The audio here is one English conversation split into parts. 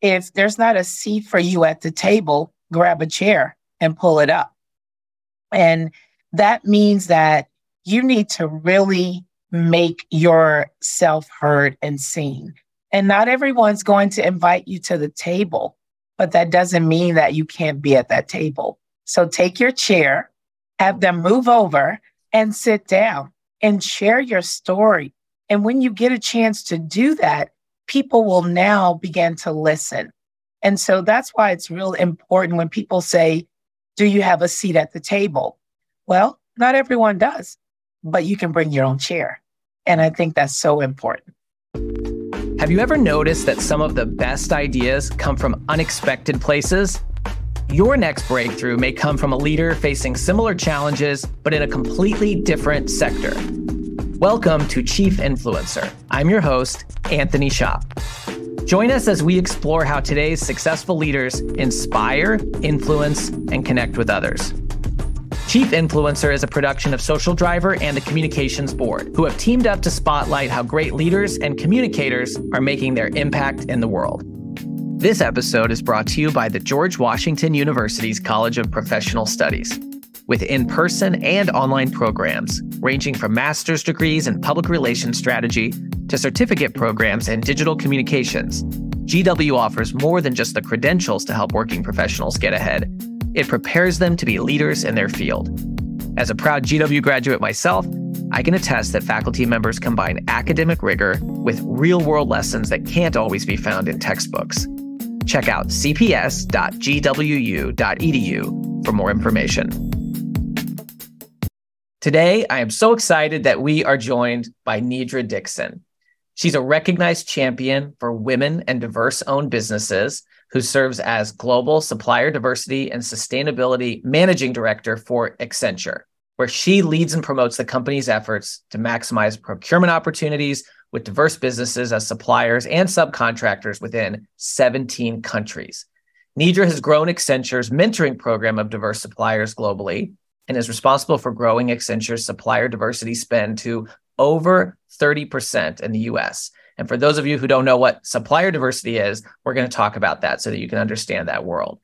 if there's not a seat for you at the table, grab a chair and pull it up. And that means that you need to really make yourself heard and seen. And not everyone's going to invite you to the table, but that doesn't mean that you can't be at that table. So take your chair, have them move over and sit down and share your story. And when you get a chance to do that, people will now begin to listen. And so that's why it's real important when people say, Do you have a seat at the table? Well, not everyone does, but you can bring your own chair. And I think that's so important. Have you ever noticed that some of the best ideas come from unexpected places? Your next breakthrough may come from a leader facing similar challenges, but in a completely different sector. Welcome to Chief Influencer. I'm your host, Anthony Shop. Join us as we explore how today's successful leaders inspire, influence, and connect with others. Chief Influencer is a production of Social Driver and the Communications Board, who have teamed up to spotlight how great leaders and communicators are making their impact in the world. This episode is brought to you by the George Washington University's College of Professional Studies. With in person and online programs ranging from master's degrees in public relations strategy to certificate programs in digital communications, GW offers more than just the credentials to help working professionals get ahead. It prepares them to be leaders in their field. As a proud GW graduate myself, I can attest that faculty members combine academic rigor with real world lessons that can't always be found in textbooks. Check out cps.gwu.edu for more information. Today, I am so excited that we are joined by Nedra Dickson. She's a recognized champion for women and diverse owned businesses who serves as Global Supplier Diversity and Sustainability Managing Director for Accenture, where she leads and promotes the company's efforts to maximize procurement opportunities with diverse businesses as suppliers and subcontractors within 17 countries. Nedra has grown Accenture's mentoring program of diverse suppliers globally and is responsible for growing Accenture's supplier diversity spend to over 30% in the US. And for those of you who don't know what supplier diversity is, we're going to talk about that so that you can understand that world.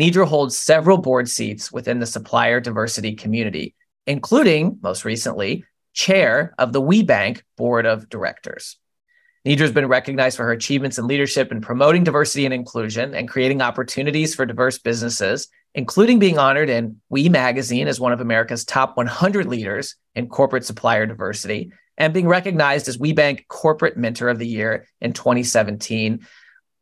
Nedra holds several board seats within the supplier diversity community, including, most recently, chair of the WBENC board of directors. Nedra has been recognized for her achievements in leadership in promoting diversity and inclusion and creating opportunities for diverse businesses including being honored in We Magazine as one of America's top 100 leaders in corporate supplier diversity, and being recognized as WBENC Corporate Mentor of the Year in 2017.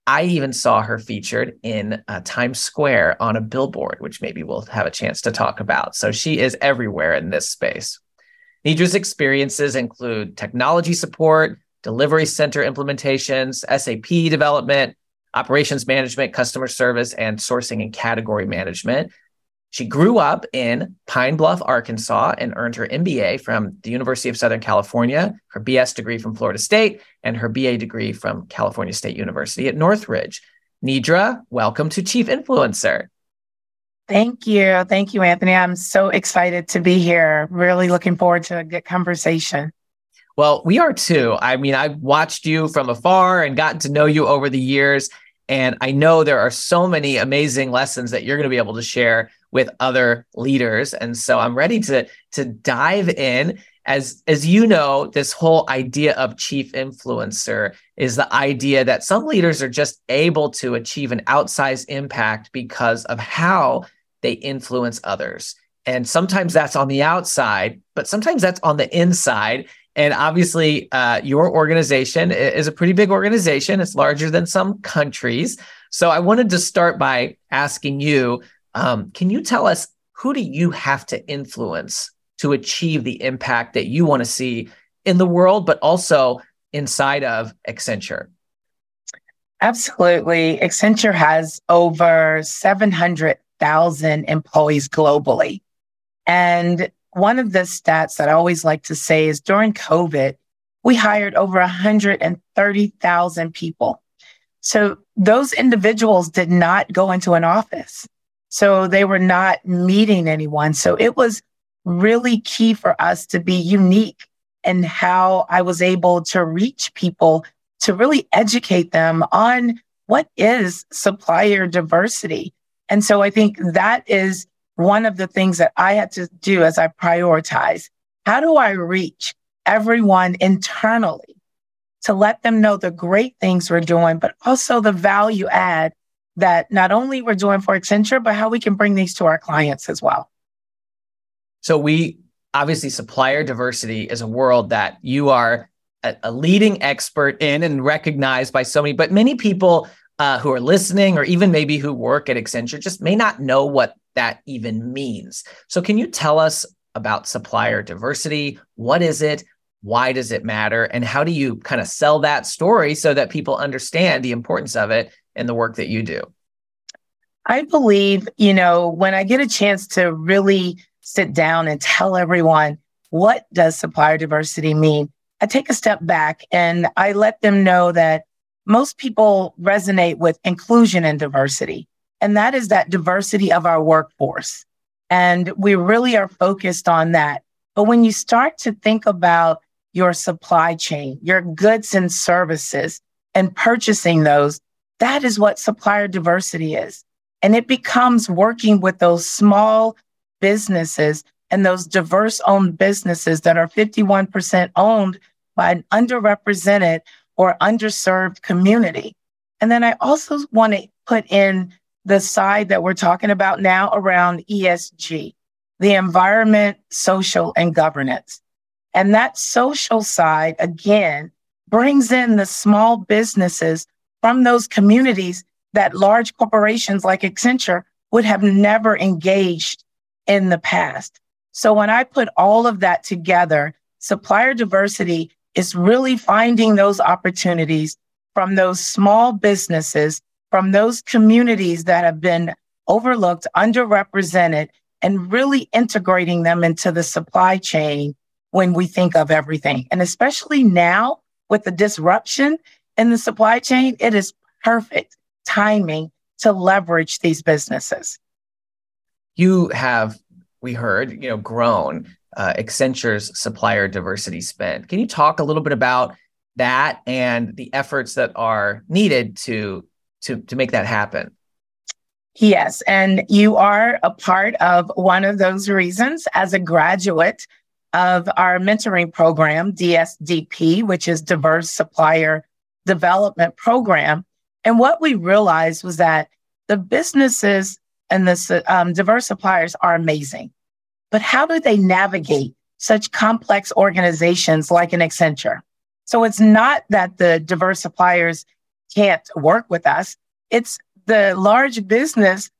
I even saw her featured in uh, Times Square on a billboard, which maybe we'll have a chance to talk about. So she is everywhere in this space. Nedra's experiences include technology support, delivery center implementations, SAP development, operations management, customer service, and sourcing and category management. She grew up in Pine Bluff, Arkansas, and earned her MBA from the University of Southern California, her BS degree from Florida State, and her BA degree from California State University at Northridge. Nedra, welcome to Chief Influencer. Thank you. Thank you, Anthony. I'm so excited to be here. Really looking forward to a good conversation. Well, we are too. I mean, I've watched you from afar and gotten to know you over the years. And I know there are so many amazing lessons that you're going to be able to share with other leaders. And so I'm ready to, to dive in. As, as you know, this whole idea of chief influencer is the idea that some leaders are just able to achieve an outsized impact because of how they influence others. And sometimes that's on the outside, but sometimes that's on the inside. And obviously, uh, your organization is a pretty big organization. It's larger than some countries. So I wanted to start by asking you um, can you tell us who do you have to influence to achieve the impact that you want to see in the world, but also inside of Accenture? Absolutely. Accenture has over 700,000 employees globally. And one of the stats that I always like to say is during COVID, we hired over 130,000 people. So those individuals did not go into an office. So they were not meeting anyone. So it was really key for us to be unique in how I was able to reach people to really educate them on what is supplier diversity? And so I think that is one of the things that I had to do as I prioritize. How do I reach everyone internally to let them know the great things we're doing, but also the value add that not only we're doing for Accenture, but how we can bring these to our clients as well. So we obviously supplier diversity is a world that you are a, a leading expert in and recognized by so many, but many people uh, who are listening or even maybe who work at Accenture just may not know what that even means. So can you tell us about supplier diversity? What is it? Why does it matter? And how do you kind of sell that story so that people understand the importance of it and the work that you do? I believe, you know, when I get a chance to really sit down and tell everyone what does supplier diversity mean, I take a step back and I let them know that most people resonate with inclusion and diversity. And that is that diversity of our workforce. And we really are focused on that. But when you start to think about your supply chain, your goods and services, and purchasing those, that is what supplier diversity is. And it becomes working with those small businesses and those diverse owned businesses that are 51% owned by an underrepresented or underserved community. And then I also want to put in the side that we're talking about now around ESG, the environment, social, and governance. And that social side, again, brings in the small businesses from those communities that large corporations like Accenture would have never engaged in the past. So when I put all of that together, supplier diversity is really finding those opportunities from those small businesses, from those communities that have been overlooked, underrepresented, and really integrating them into the supply chain when we think of everything. And especially now with the disruption in the supply chain, it is perfect timing to leverage these businesses. You have, we heard, you know, grown uh, Accenture's supplier diversity spend. Can you talk a little bit about that and the efforts that are needed to to to make that happen? Yes, and you are a part of one of those reasons as a graduate of our mentoring program, DSDP, which is Diverse Supplier Development Program. And what we realized was that the businesses and the um, diverse suppliers are amazing. But how do they navigate such complex organizations like an Accenture? So it's not that the diverse suppliers can't work with us. It's the large business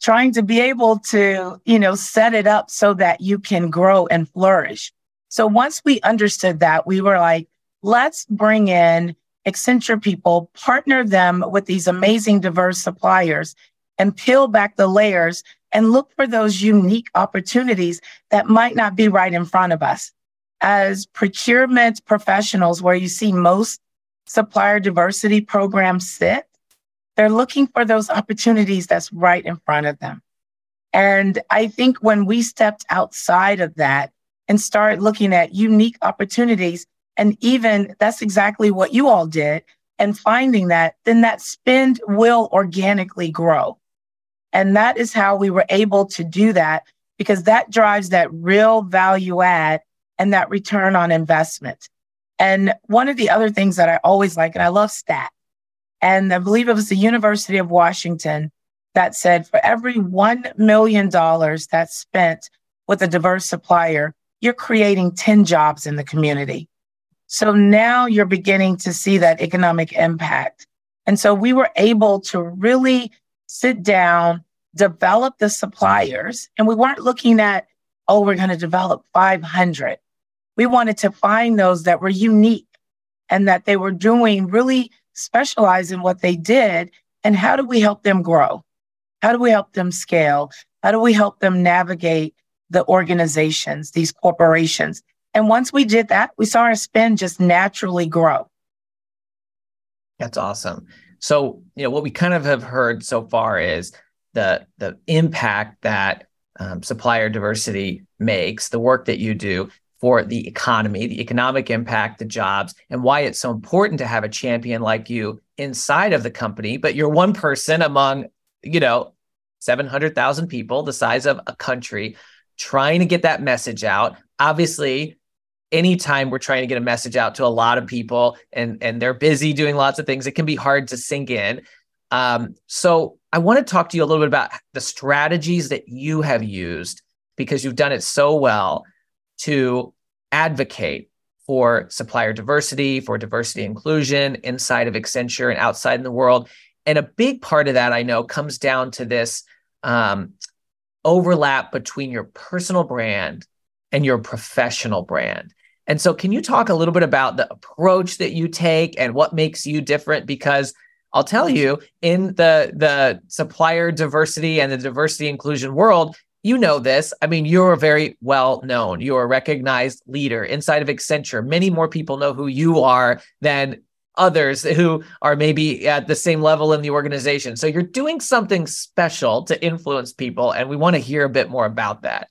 trying to be able to, you know, set it up so that you can grow and flourish. So once we understood that, we were like, let's bring in Accenture people, partner them with these amazing diverse suppliers and peel back the layers and look for those unique opportunities that might not be right in front of us. As procurement professionals, where you see most supplier diversity programs sit, they're looking for those opportunities that's right in front of them. And I think when we stepped outside of that and started looking at unique opportunities, and even that's exactly what you all did, and finding that, then that spend will organically grow. And that is how we were able to do that because that drives that real value add and that return on investment. And one of the other things that I always like, and I love stat, and I believe it was the University of Washington that said for every $1 million that's spent with a diverse supplier, you're creating 10 jobs in the community. So now you're beginning to see that economic impact. And so we were able to really sit down, develop the suppliers, and we weren't looking at, oh, we're going to develop 500. We wanted to find those that were unique and that they were doing really specialized in what they did. And how do we help them grow? How do we help them scale? How do we help them navigate the organizations, these corporations? And once we did that, we saw our spend just naturally grow. That's awesome. So, you know, what we kind of have heard so far is the the impact that um, supplier diversity makes, the work that you do for the economy, the economic impact, the jobs, and why it's so important to have a champion like you inside of the company. But you're one person among, you know, 700,000 people, the size of a country, trying to get that message out. Obviously, anytime we're trying to get a message out to a lot of people and and they're busy doing lots of things, it can be hard to sink in. Um, so I want to talk to you a little bit about the strategies that you have used because you've done it so well to advocate for supplier diversity, for diversity inclusion inside of Accenture and outside in the world. And a big part of that I know comes down to this um, overlap between your personal brand and your professional brand. And so, can you talk a little bit about the approach that you take and what makes you different? Because I'll tell you, in the the supplier diversity and the diversity inclusion world, you know this. I mean, you're very well known. You're a recognized leader inside of Accenture. Many more people know who you are than others who are maybe at the same level in the organization. So you're doing something special to influence people. And we want to hear a bit more about that.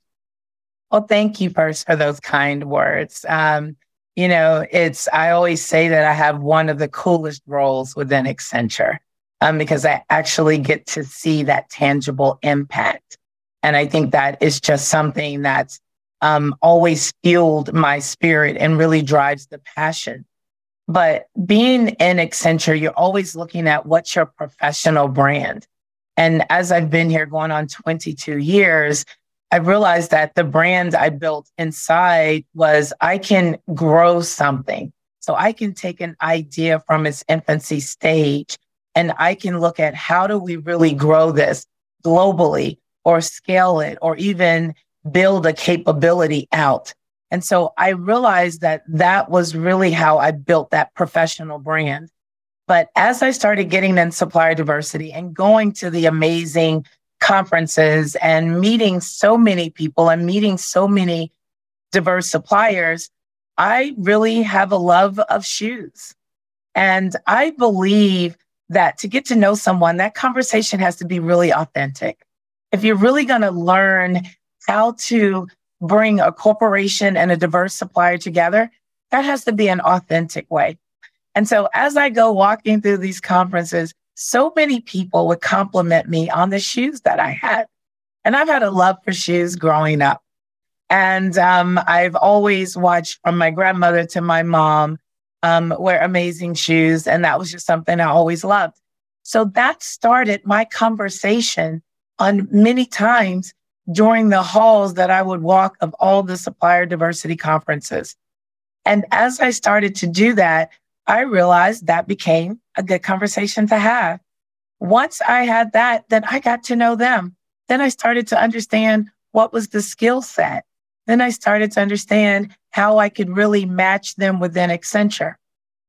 Well, thank you first for those kind words. Um, you know, it's, I always say that I have one of the coolest roles within Accenture um, because I actually get to see that tangible impact. And I think that is just something that's um, always fueled my spirit and really drives the passion but being in Accenture, you're always looking at what's your professional brand. And as I've been here going on 22 years, I realized that the brand I built inside was I can grow something. So I can take an idea from its infancy stage and I can look at how do we really grow this globally or scale it or even build a capability out. And so I realized that that was really how I built that professional brand. But as I started getting in supplier diversity and going to the amazing conferences and meeting so many people and meeting so many diverse suppliers, I really have a love of shoes. And I believe that to get to know someone, that conversation has to be really authentic. If you're really going to learn how to bring a corporation and a diverse supplier together, that has to be an authentic way. And so as I go walking through these conferences, so many people would compliment me on the shoes that I had. And I've had a love for shoes growing up. And um, I've always watched from my grandmother to my mom um, wear amazing shoes. And that was just something I always loved. So that started my conversation on many times during the halls that I would walk of all the supplier diversity conferences. And as I started to do that, I realized that became a good conversation to have. Once I had that, then I got to know them. Then I started to understand what was the skill set. Then I started to understand how I could really match them within Accenture.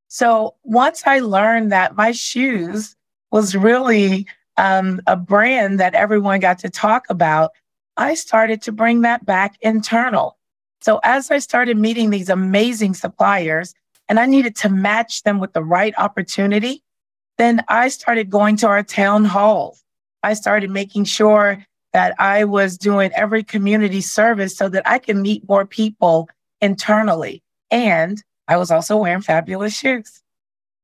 So once I learned that my shoes was really um, a brand that everyone got to talk about, I started to bring that back internal. So as I started meeting these amazing suppliers and I needed to match them with the right opportunity, then I started going to our town halls. I started making sure that I was doing every community service so that I could meet more people internally. And I was also wearing fabulous shoes.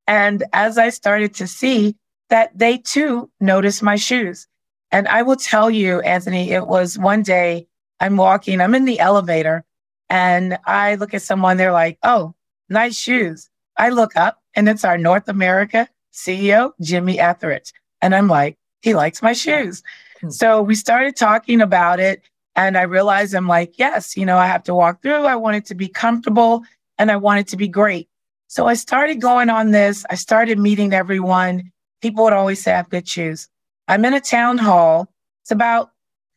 And as I started to see that they too noticed my shoes, and I will tell you, Anthony, it was one day I'm walking, I'm in the elevator, and I look at someone, they're like, oh, nice shoes. I look up and it's our North America CEO, Jimmy Etheredge. And I'm like, he likes my shoes. Hmm. So we started talking about it. And I realized I'm like, yes, you know, I have to walk through. I want it to be comfortable and I want it to be great. So I started going on this. I started meeting everyone. People would always say I have good shoes. I'm in a town hall. It's about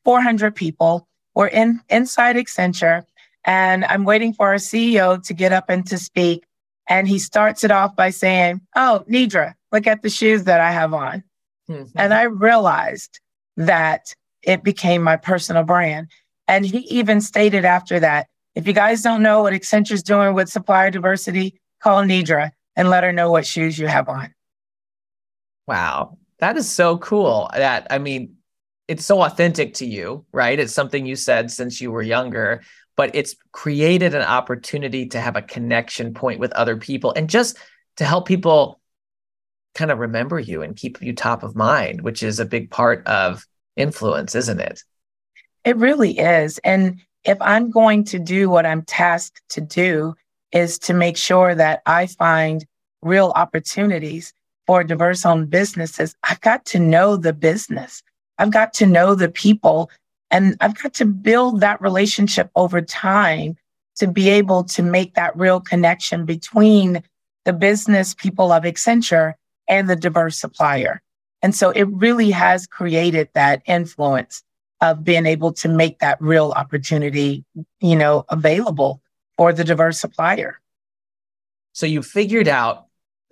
400 people. We're in inside Accenture, and I'm waiting for our CEO to get up and to speak. And he starts it off by saying, "Oh, Nedra, look at the shoes that I have on." Mm-hmm. And I realized that it became my personal brand. And he even stated after that, if you guys don't know what Accenture's doing with supplier diversity, call Nedra and let her know what shoes you have on. Wow. That is so cool. That I mean, it's so authentic to you, right? It's something you said since you were younger. but it's created an opportunity to have a connection point with other people and just to help people kind of remember you and keep you top of mind, which is a big part of influence, isn't it? It really is. And if I'm going to do what I'm tasked to do, is to make sure that I find real opportunities for diverse owned businesses. I've got to know the business. I've got to know the people and I've got to build that relationship over time to be able to make that real connection between the business people of Accenture and the diverse supplier. And so it really has created that influence of being able to make that real opportunity, you know, available for the diverse supplier. So you figured out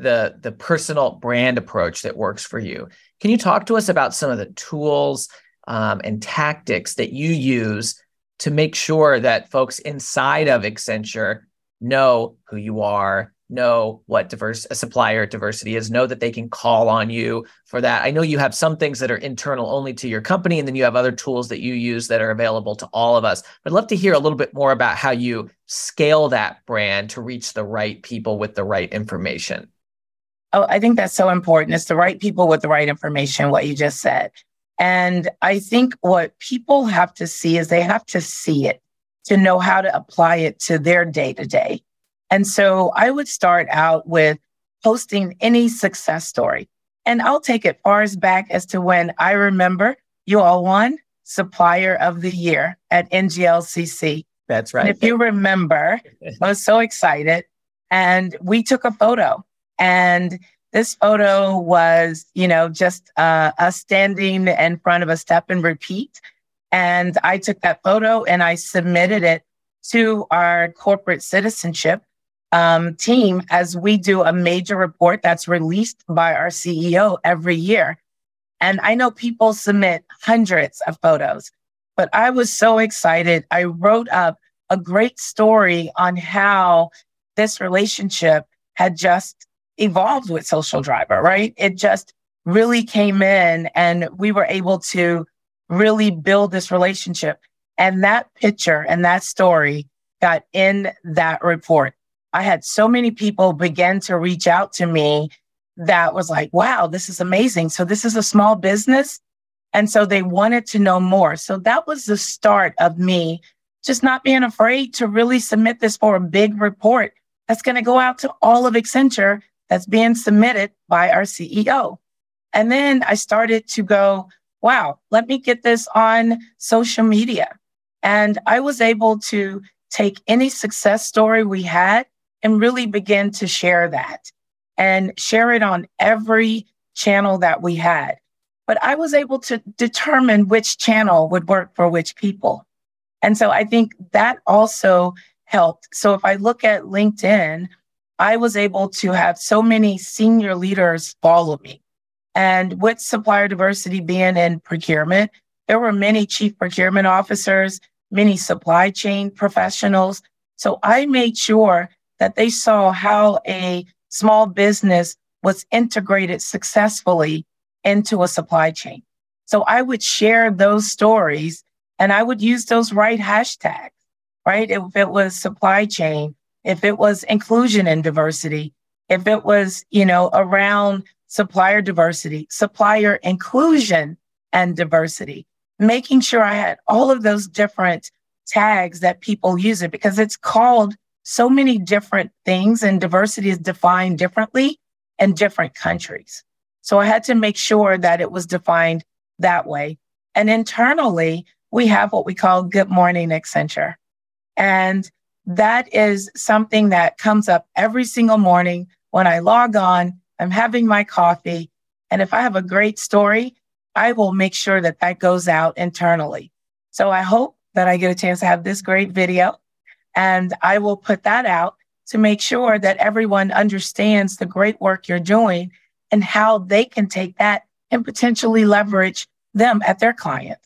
the the personal brand approach that works for you. Can you talk to us about some of the tools um, and tactics that you use to make sure that folks inside of Accenture know who you are, know what diverse a supplier diversity is, know that they can call on you for that. I know you have some things that are internal only to your company, and then you have other tools that you use that are available to all of us. But I'd love to hear a little bit more about how you scale that brand to reach the right people with the right information. Oh, I think that's so important. It's the right people with the right information, what you just said. And I think what people have to see is they have to see it to know how to apply it to their day to day. And so I would start out with posting any success story. And I'll take it far as back as to when I remember you all won Supplier of the Year at NGLCC. That's right. And if you remember, I was so excited. And we took a photo. And this photo was, you know, just uh, us standing in front of a step and repeat. And I took that photo and I submitted it to our corporate citizenship um, team as we do a major report that's released by our CEO every year. And I know people submit hundreds of photos, but I was so excited. I wrote up a great story on how this relationship had just evolved with Social Driver, right? It just really came in and we were able to really build this relationship. And that picture and that story got in that report. I had so many people begin to reach out to me that was like, wow, this is amazing. So this is a small business. And so they wanted to know more. So that was the start of me just not being afraid to really submit this for a big report that's going to go out to all of Accenture that's being submitted by our CEO. And then I started to go, wow, let me get this on social media. And I was able to take any success story we had and really begin to share that and share it on every channel that we had. But I was able to determine which channel would work for which people. And so I think that also helped. So if I look at LinkedIn, I was able to have so many senior leaders follow me. And with supplier diversity being in procurement, there were many chief procurement officers, many supply chain professionals. So I made sure that they saw how a small business was integrated successfully into a supply chain. So I would share those stories and I would use those right hashtags, right? If it was supply chain, if it was inclusion and diversity, if it was, you know, around supplier diversity, supplier inclusion and diversity, making sure I had all of those different tags that people use it because it's called so many different things and diversity is defined differently in different countries. So I had to make sure that it was defined that way. And internally, we have what we call Good Morning Accenture. And that is something that comes up every single morning when I log on. I'm having my coffee. And if I have a great story, I will make sure that that goes out internally. So I hope that I get a chance to have this great video and I will put that out to make sure that everyone understands the great work you're doing and how they can take that and potentially leverage them at their client.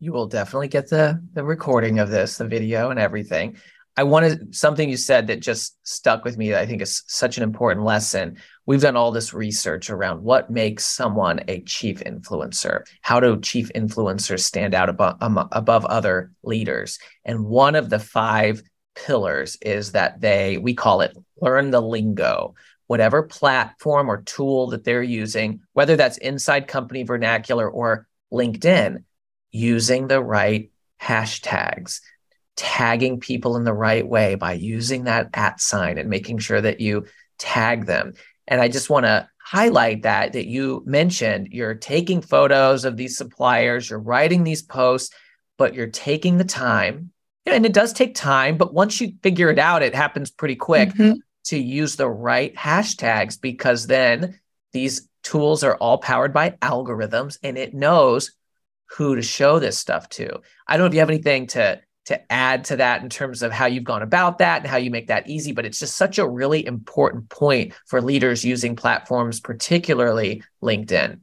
You will definitely get the the recording of this, the video and everything. I wanted something you said that just stuck with me that I think is such an important lesson. We've done all this research around what makes someone a chief influencer. How do chief influencers stand out above, above other leaders? And one of the five pillars is that they, we call it learn the lingo. Whatever platform or tool that they're using, whether that's inside company vernacular or LinkedIn, using the right hashtags tagging people in the right way by using that at sign and making sure that you tag them. And I just want to highlight that that you mentioned you're taking photos of these suppliers, you're writing these posts, but you're taking the time. And it does take time, but once you figure it out, it happens pretty quick mm-hmm. to use the right hashtags because then these tools are all powered by algorithms and it knows who to show this stuff to. I don't know if you have anything to to add to that in terms of how you've gone about that and how you make that easy. But it's just such a really important point for leaders using platforms, particularly LinkedIn.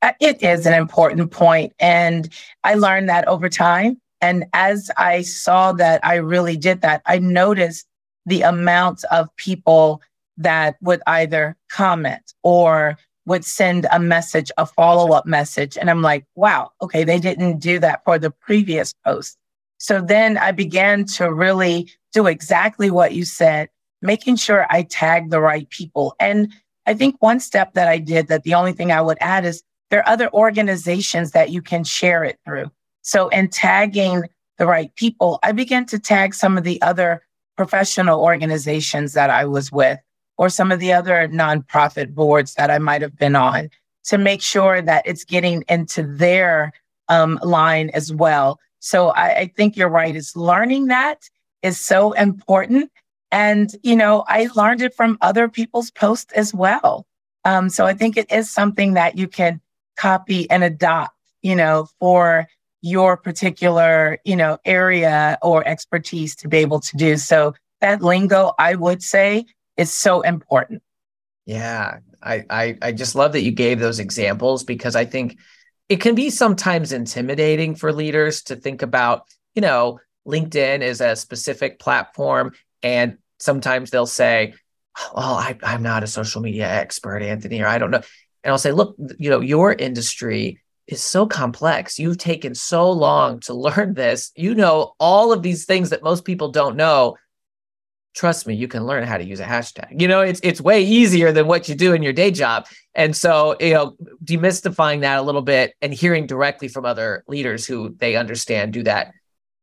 Uh, it is an important point, And I learned that over time. And as I saw that I really did that, I noticed the amount of people that would either comment or would send a message, a follow up message. And I'm like, wow, okay, they didn't do that for the previous post. So then I began to really do exactly what you said, making sure I tagged the right people. And I think one step that I did that the only thing I would add is there are other organizations that you can share it through. So in tagging the right people, I began to tag some of the other professional organizations that I was with or some of the other nonprofit boards that I might have been on to make sure that it's getting into their um, line as well. So I, I think you're right. Is learning that is so important. And, you know, I learned it from other people's posts as well. Um, so I think it is something that you can copy and adopt, you know, for your particular, you know, area or expertise to be able to do. So that lingo, I would say, is so important. Yeah. I, I, I just love that you gave those examples because I think it can be sometimes intimidating for leaders to think about, you know, LinkedIn is a specific platform. And sometimes they'll say, well, I, I'm not a social media expert, Anthony, or I don't know. And I'll say, look, you know, your industry is so complex. You've taken so long to learn this. You know all of these things that most people don't know trust me, you can learn how to use a hashtag. You know, it's it's way easier than what you do in your day job. And so, you know, demystifying that a little bit and hearing directly from other leaders who they understand do that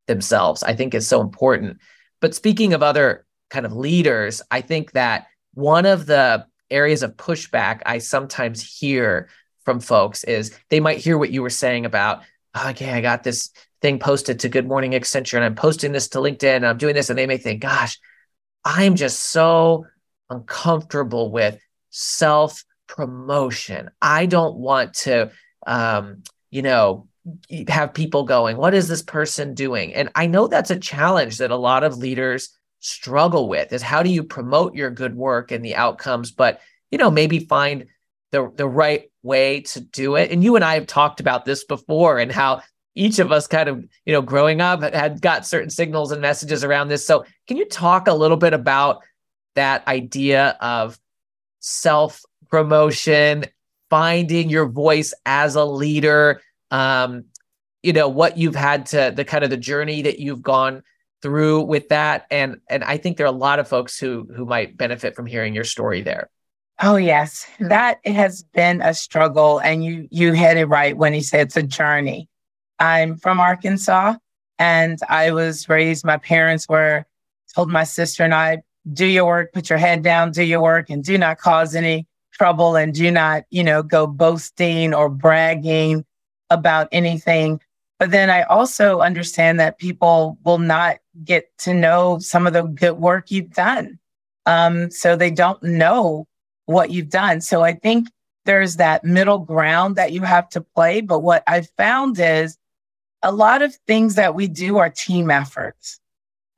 themselves, I think is so important. But speaking of other kind of leaders, I think that one of the areas of pushback I sometimes hear from folks is they might hear what you were saying about, oh, okay, I got this thing posted to Good Morning Accenture and I'm posting this to LinkedIn and I'm doing this. And they may think, gosh, I'm just so uncomfortable with self promotion. I don't want to, um, you know, have people going, what is this person doing? And I know that's a challenge that a lot of leaders struggle with is how do you promote your good work and the outcomes, but, you know, maybe find the, the right way to do it. And you and I have talked about this before and how each of us kind of, you know, growing up had got certain signals and messages around this. So, can you talk a little bit about that idea of self promotion, finding your voice as a leader? Um, you know, what you've had to the kind of the journey that you've gone through with that, and and I think there are a lot of folks who who might benefit from hearing your story there. Oh yes, that has been a struggle, and you you hit it right when you said it's a journey. I'm from Arkansas and I was raised, my parents were told my sister and I, do your work, put your head down, do your work, and do not cause any trouble and do not, you know, go boasting or bragging about anything. But then I also understand that people will not get to know some of the good work you've done. Um, so they don't know what you've done. So I think there's that middle ground that you have to play. But what I've found is a lot of things that we do are team efforts.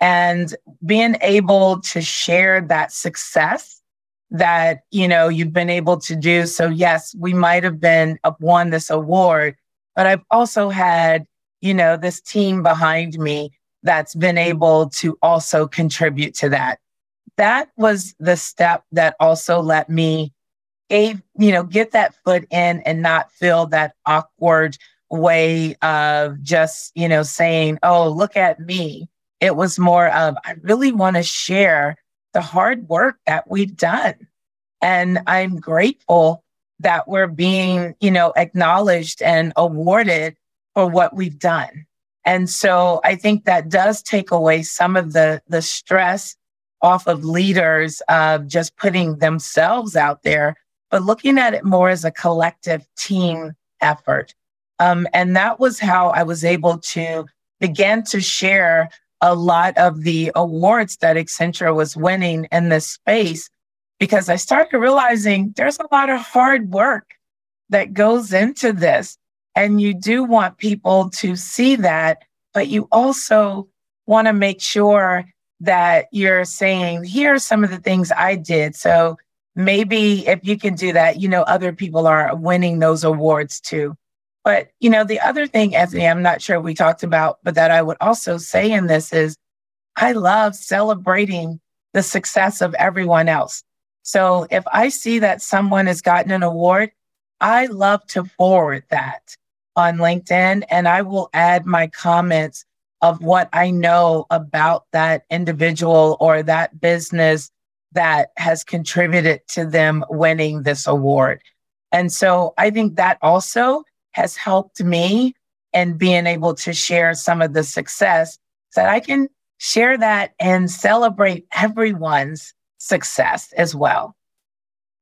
And being able to share that success that, you know, you've been able to do. So yes, we might have been won this award, but I've also had, you know, this team behind me that's been able to also contribute to that. That was the step that also let me gave, you know, get that foot in and not feel that awkward way of just, you know, saying, oh, look at me. It was more of, I really want to share the hard work that we've done. And I'm grateful that we're being, you know, acknowledged and awarded for what we've done. And so I think that does take away some of the, the stress off of leaders of just putting themselves out there, but looking at it more as a collective team effort. Um, and that was how I was able to begin to share a lot of the awards that Accenture was winning in this space because I started realizing there's a lot of hard work that goes into this. And you do want people to see that, but you also want to make sure that you're saying, here are some of the things I did. So maybe if you can do that, you know, other people are winning those awards too. But, you know, the other thing, Anthony, I'm not sure we talked about, but that I would also say in this is I love celebrating the success of everyone else. So if I see that someone has gotten an award, I love to forward that on LinkedIn and I will add my comments of what I know about that individual or that business that has contributed to them winning this award. And so I think that also has helped me in being able to share some of the success so that I can share that and celebrate everyone's success as well.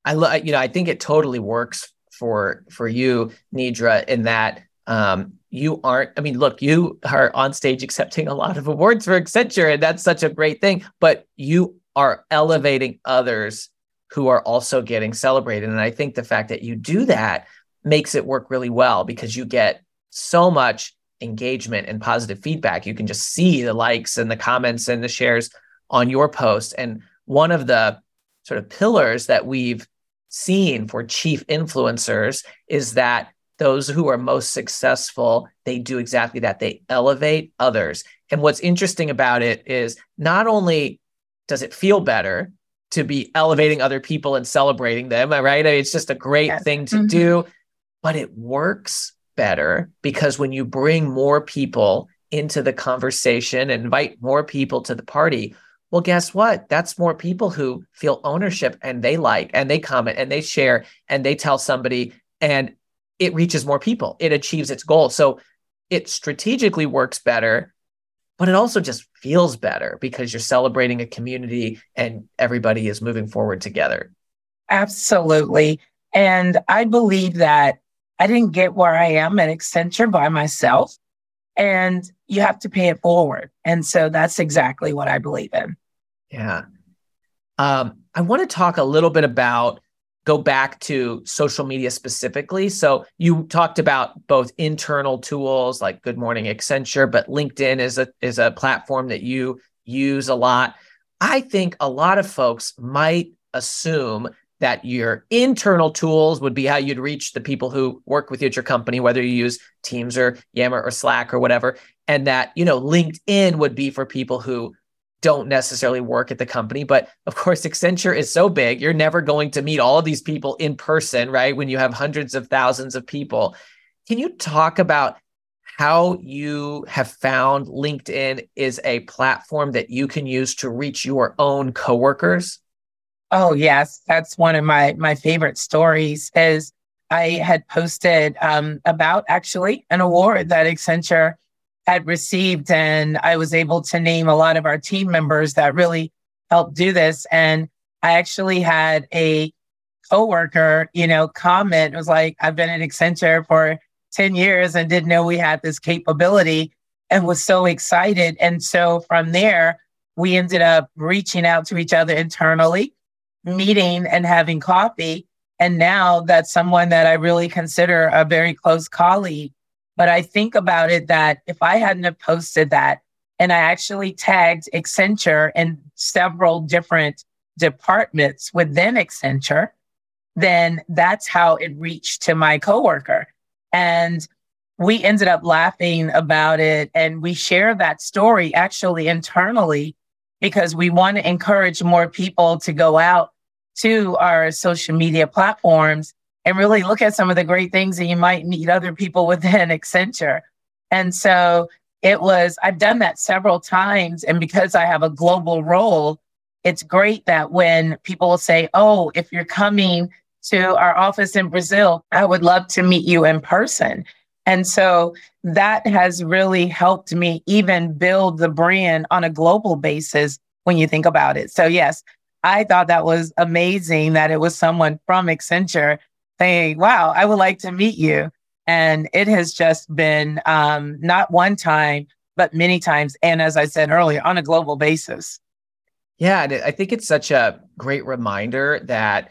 I love, you know, I think it totally works for for you, Nedra, in that um, you aren't. I mean, look, you are on stage accepting a lot of awards for Accenture, and that's such a great thing. But you are elevating others who are also getting celebrated, and I think the fact that you do that makes it work really well because you get so much engagement and positive feedback. You can just see the likes and the comments and the shares on your post. And one of the sort of pillars that we've seen for chief influencers is that those who are most successful, they do exactly that. They elevate others. And what's interesting about it is not only does it feel better to be elevating other people and celebrating them, right? I mean, it's just a great yes. thing to mm-hmm. do but it works better because when you bring more people into the conversation and invite more people to the party, well, guess what? That's more people who feel ownership and they like and they comment and they share and they tell somebody and it reaches more people. It achieves its goal. So it strategically works better, but it also just feels better because you're celebrating a community and everybody is moving forward together. Absolutely. And I believe that I didn't get where I am at Accenture by myself. And you have to pay it forward. And so that's exactly what I believe in. Yeah. Um, I want to talk a little bit about go back to social media specifically. So you talked about both internal tools like Good Morning Accenture, but LinkedIn is a is a platform that you use a lot. I think a lot of folks might assume that your internal tools would be how you'd reach the people who work with you at your company, whether you use Teams or Yammer or Slack or whatever. And that, you know, LinkedIn would be for people who don't necessarily work at the company. But of course, Accenture is so big, you're never going to meet all of these people in person, right? When you have hundreds of thousands of people. Can you talk about how you have found LinkedIn is a platform that you can use to reach your own coworkers? Oh yes, that's one of my my favorite stories. Is I had posted um, about actually an award that Accenture had received, and I was able to name a lot of our team members that really helped do this. And I actually had a coworker, you know, comment it was like, "I've been at Accenture for ten years and didn't know we had this capability," and was so excited. And so from there, we ended up reaching out to each other internally meeting and having coffee. And now that's someone that I really consider a very close colleague. But I think about it that if I hadn't have posted that and I actually tagged Accenture in several different departments within Accenture, then that's how it reached to my coworker. And we ended up laughing about it and we share that story actually internally because we want to encourage more people to go out to our social media platforms and really look at some of the great things that you might meet other people within Accenture. And so it was, I've done that several times. And because I have a global role, it's great that when people will say, Oh, if you're coming to our office in Brazil, I would love to meet you in person. And so that has really helped me even build the brand on a global basis when you think about it. So, yes, I thought that was amazing that it was someone from Accenture saying, Wow, I would like to meet you. And it has just been um, not one time, but many times. And as I said earlier, on a global basis. Yeah. I think it's such a great reminder that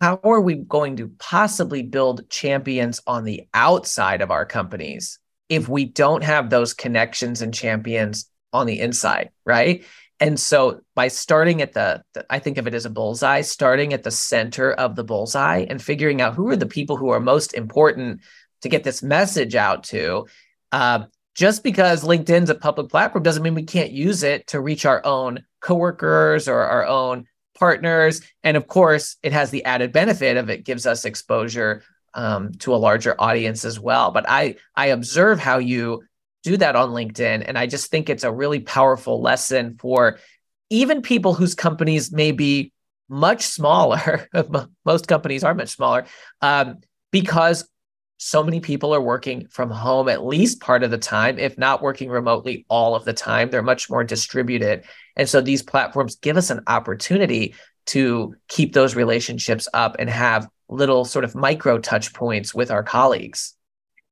how are we going to possibly build champions on the outside of our companies if we don't have those connections and champions on the inside, right? And so by starting at the, the, I think of it as a bullseye, starting at the center of the bullseye and figuring out who are the people who are most important to get this message out to. Uh, just because LinkedIn's a public platform doesn't mean we can't use it to reach our own coworkers or our own partners. And of course, it has the added benefit of it gives us exposure um, to a larger audience as well. But I I observe how you do that on LinkedIn, and I just think it's a really powerful lesson for even people whose companies may be much smaller. Most companies are much smaller um, because so many people are working from home at least part of the time, if not working remotely all of the time. They're much more distributed. And so these platforms give us an opportunity to keep those relationships up and have little sort of micro touch points with our colleagues.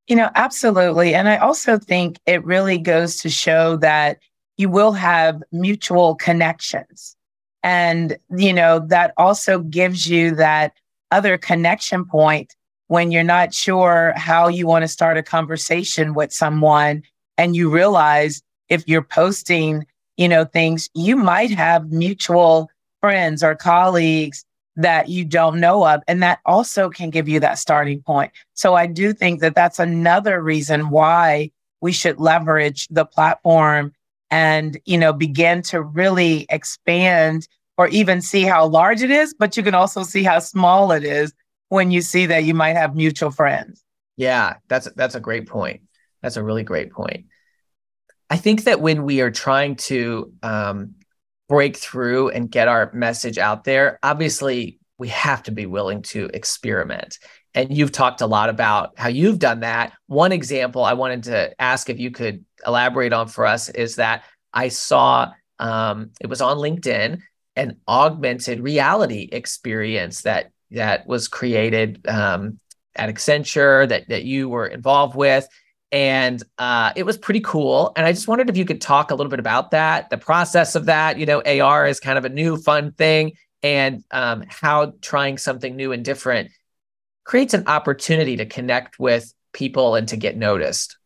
You know, absolutely. And I also think it really goes to show that you will have mutual connections. And, you know, that also gives you that other connection point when you're not sure how you want to start a conversation with someone and you realize if you're posting, you know, things, you might have mutual friends or colleagues that you don't know of. And that also can give you that starting point. So I do think that that's another reason why we should leverage the platform and, you know, begin to really expand or even see how large it is, but you can also see how small it is when you see that you might have mutual friends. Yeah, that's that's a great point. That's a really great point. I think that when we are trying to um, break through and get our message out there, obviously we have to be willing to experiment. And you've talked a lot about how you've done that. One example I wanted to ask if you could elaborate on for us is that I saw um, it was on LinkedIn an augmented reality experience that that was created um, at Accenture that that you were involved with, and uh, it was pretty cool. And I just wondered if you could talk a little bit about that, the process of that. You know, AR is kind of a new fun thing, and um, how trying something new and different creates an opportunity to connect with people and to get noticed.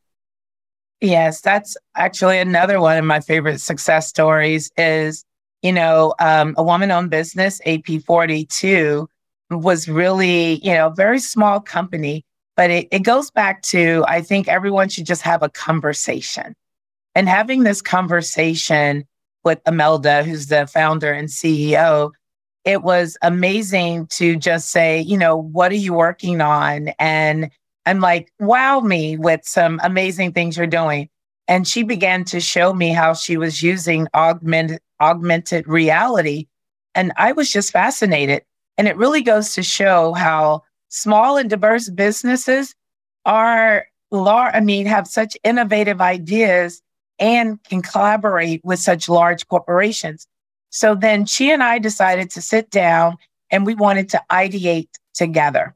Yes, that's actually another one of my favorite success stories. Is you know um, a woman-owned business, AP42 was really, you know, very small company, but it, it goes back to I think everyone should just have a conversation. And having this conversation with Amelda, who's the founder and CEO, it was amazing to just say, you know, what are you working on? And I'm like, wow me with some amazing things you're doing. And she began to show me how she was using augmented augmented reality. And I was just fascinated. And it really goes to show how small and diverse businesses are large, I mean, have such innovative ideas and can collaborate with such large corporations. So then she and I decided to sit down and we wanted to ideate together.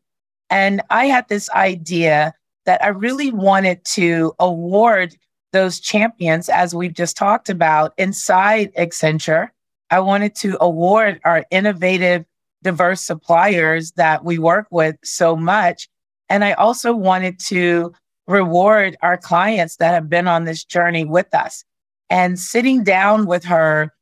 And I had this idea that I really wanted to award those champions, as we've just talked about, inside Accenture. I wanted to award our innovative diverse suppliers that we work with so much. And I also wanted to reward our clients that have been on this journey with us. And sitting down with her,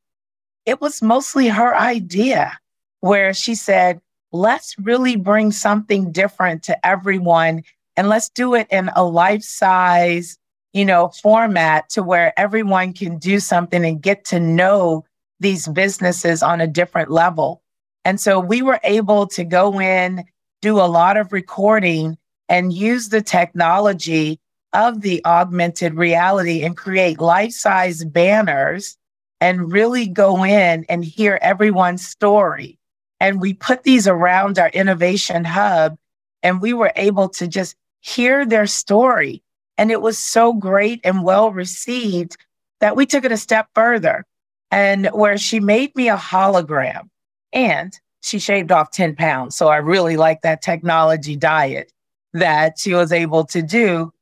it was mostly her idea where she said, let's really bring something different to everyone and let's do it in a life size, you know, format to where everyone can do something and get to know these businesses on a different level. And so we were able to go in, do a lot of recording and use the technology of the augmented reality and create life size banners and really go in and hear everyone's story. And we put these around our innovation hub and we were able to just hear their story. And it was so great and well received that we took it a step further and where she made me a hologram and she shaved off 10 pounds. So I really like that technology diet that she was able to do.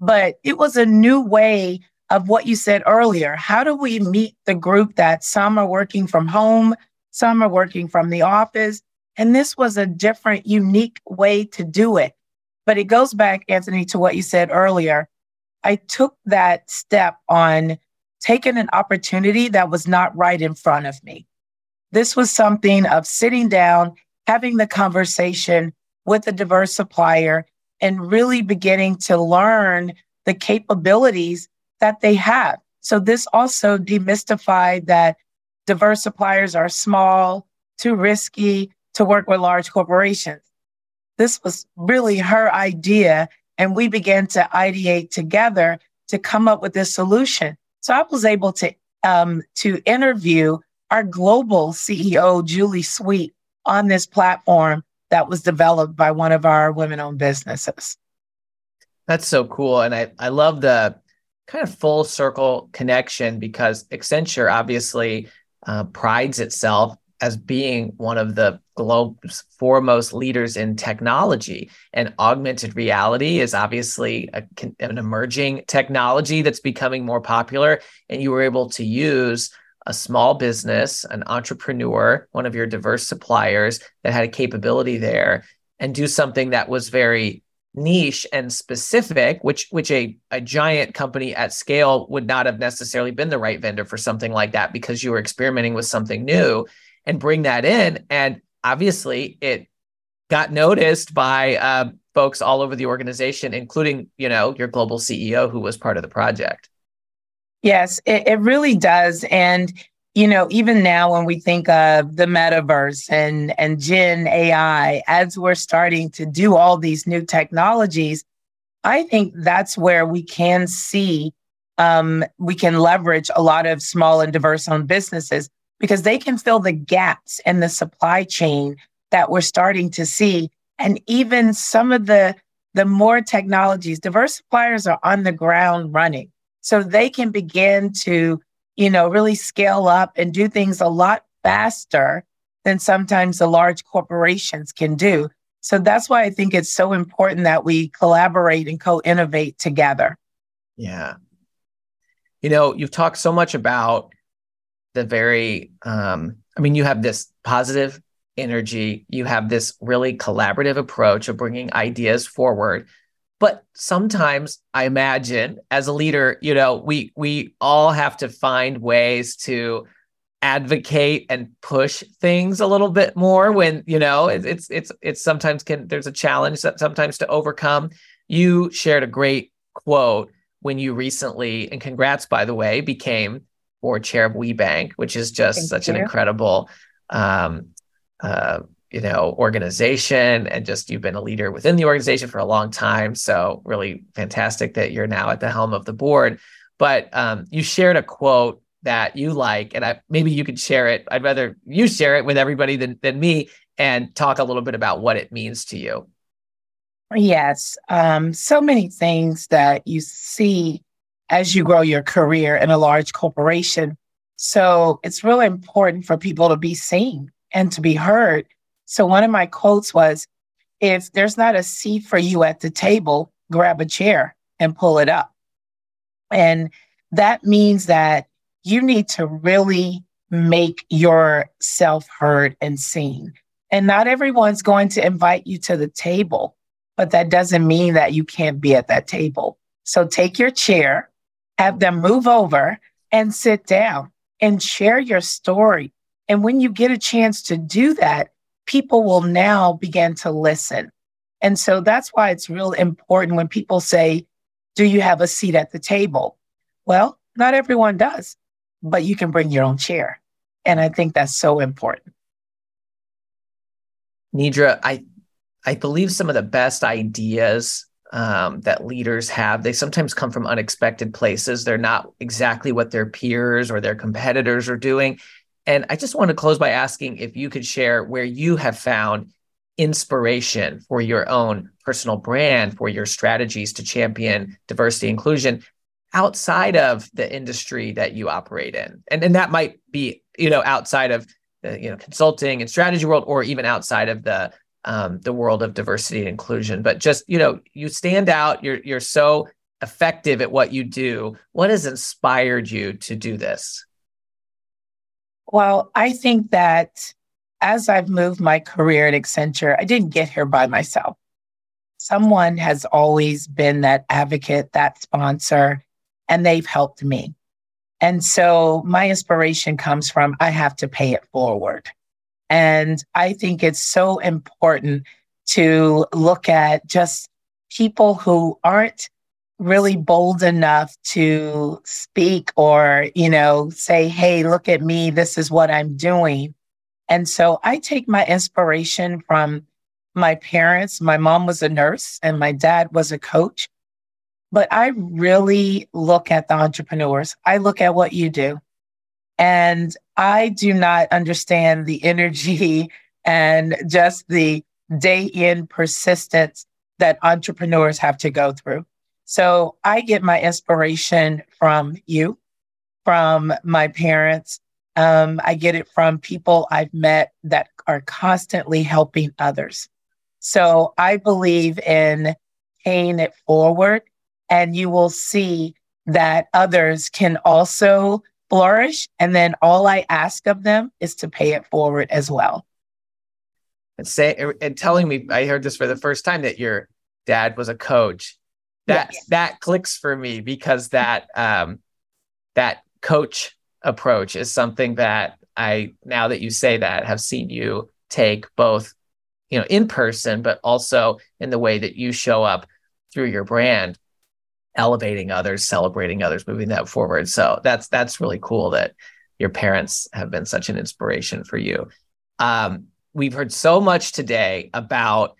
But it was a new way of what you said earlier. How do we meet the group that some are working from home, some are working from the office? And this was a different, unique way to do it. But it goes back, Anthony, to what you said earlier. I took that step on taking an opportunity that was not right in front of me. This was something of sitting down, having the conversation with a diverse supplier, and really beginning to learn the capabilities that they have. So this also demystified that diverse suppliers are small, too risky to work with large corporations. This was really her idea. And we began to ideate together to come up with this solution. So I was able to um, to interview our global CEO, Julie Sweet, on this platform that was developed by one of our women-owned businesses. That's so cool. And I, I love the kind of full circle connection because Accenture obviously uh, prides itself as being one of the globe's foremost leaders in technology. And augmented reality is obviously a, an emerging technology that's becoming more popular. And you were able to use a small business, an entrepreneur, one of your diverse suppliers that had a capability there, and do something that was very niche and specific, which which a, a giant company at scale would not have necessarily been the right vendor for something like that because you were experimenting with something new and bring that in. And obviously it got noticed by uh, folks all over the organization, including, you know, your global CEO who was part of the project. Yes, it, it really does. And you know, even now when we think of the metaverse and, and Gen AI, as we're starting to do all these new technologies, I think that's where we can see, um, we can leverage a lot of small and diverse owned businesses because they can fill the gaps in the supply chain that we're starting to see. And even some of the, the more technologies, diverse suppliers are on the ground running. So they can begin to you know, really scale up and do things a lot faster than sometimes the large corporations can do. So that's why I think it's so important that we collaborate and co innovate together. Yeah. You know, you've talked so much about the very, um, I mean, you have this positive energy, you have this really collaborative approach of bringing ideas forward. But sometimes I imagine as a leader, you know, we we all have to find ways to advocate and push things a little bit more when you know it, it's it's it's sometimes can there's a challenge that sometimes to overcome you shared a great quote when you recently and congrats by the way became board chair of WBENC, which is just Thank such you. an incredible um, uh, you know organization and just you've been a leader within the organization for a long time. So really fantastic that you're now at the helm of the board. But um, you shared a quote that you like and I, maybe you could share it. I'd rather you share it with everybody than, than me and talk a little bit about what it means to you. Yes um, so many things that you see as you grow your career in a large corporation. So it's really important for people to be seen and to be heard so one of my quotes was if there's not a seat for you at the table, grab a chair and pull it up. And that means that you need to really make yourself heard and seen. And not everyone's going to invite you to the table, but that doesn't mean that you can't be at that table. So take your chair, have them move over and sit down and share your story. And when you get a chance to do that, people will now begin to listen. And so that's why it's real important when people say, Do you have a seat at the table? Well, not everyone does, but you can bring your own chair. And I think that's so important. Nedra, I I believe some of the best ideas um, that leaders have, they sometimes come from unexpected places. They're not exactly what their peers or their competitors are doing. And I just want to close by asking if you could share where you have found inspiration for your own personal brand, for your strategies to champion diversity inclusion outside of the industry that you operate in. And, and that might be, you know, outside of the, you know, consulting and strategy world, or even outside of the um, the world of diversity and inclusion. But just you know, you stand out. You're you're so effective at what you do. What has inspired you to do this? Well, I think that as I've moved my career at Accenture, I didn't get here by myself. Someone has always been that advocate, that sponsor, and they've helped me. And so my inspiration comes from I have to pay it forward. And I think it's so important to look at just people who aren't really bold enough to speak or, you know, say, hey, look at me, this is what I'm doing. And so I take my inspiration from my parents. My mom was a nurse and my dad was a coach. But I really look at the entrepreneurs. I look at what you do. And I do not understand the energy and just the day in persistence that entrepreneurs have to go through. So I get my inspiration from you, from my parents. Um, I get it from people I've met that are constantly helping others. So I believe in paying it forward, and you will see that others can also flourish. And then all I ask of them is to pay it forward as well. And say and telling me, I heard this for the first time that your dad was a coach. That yes. that clicks for me because that um that coach approach is something that I now that you say that have seen you take both you know in person but also in the way that you show up through your brand elevating others, celebrating others, moving that forward. So that's that's really cool that your parents have been such an inspiration for you. Um, we've heard so much today about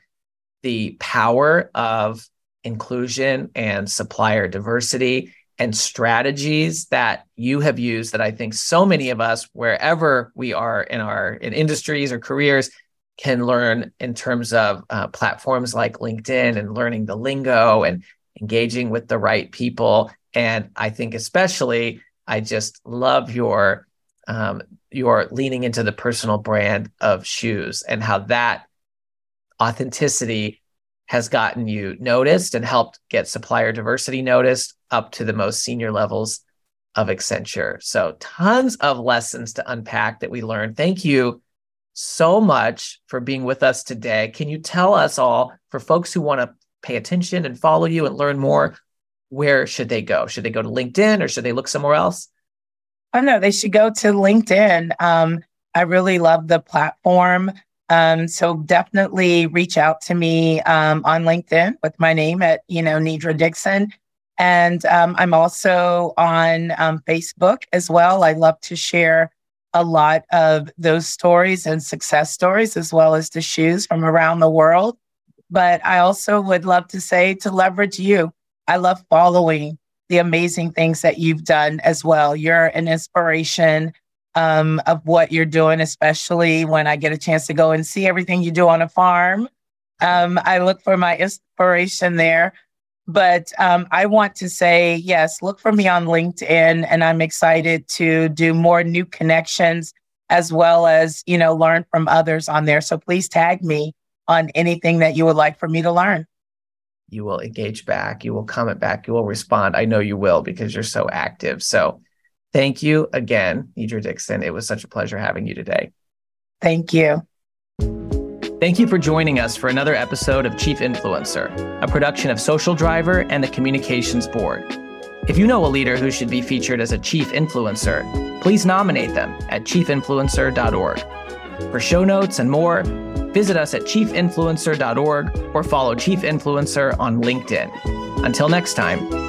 the power of inclusion and supplier diversity and strategies that you have used that I think so many of us, wherever we are in our in industries or careers, can learn in terms of uh, platforms like LinkedIn and learning the lingo and engaging with the right people. And I think especially, I just love your um, your leaning into the personal brand of shoes and how that authenticity has gotten you noticed and helped get supplier diversity noticed up to the most senior levels of Accenture. So, tons of lessons to unpack that we learned. Thank you so much for being with us today. Can you tell us all, for folks who want to pay attention and follow you and learn more, where should they go? Should they go to LinkedIn or should they look somewhere else? Oh no, they should go to LinkedIn. Um, I really love the platform. Um, so definitely reach out to me um, on LinkedIn with my name at you know Nedra Dickson, and um, I'm also on um, Facebook as well. I love to share a lot of those stories and success stories as well as the shoes from around the world. But I also would love to say to leverage you. I love following the amazing things that you've done as well. You're an inspiration um, of what you're doing, especially when I get a chance to go and see everything you do on a farm. Um, I look for my inspiration there. But um, I want to say, yes, look for me on LinkedIn, and I'm excited to do more new connections as well as, you know, learn from others on there. So please tag me on anything that you would like for me to learn. You will engage back, you will comment back, you will respond. I know you will because you're so active. So thank you again, Nedra Dickson. It was such a pleasure having you today. Thank you. Thank you for joining us for another episode of Chief Influencer, a production of Social Driver and the Communications Board. If you know a leader who should be featured as a chief influencer, please nominate them at chiefinfluencer.org. For show notes and more, visit us at chiefinfluencer.org or follow Chief Influencer on LinkedIn. Until next time,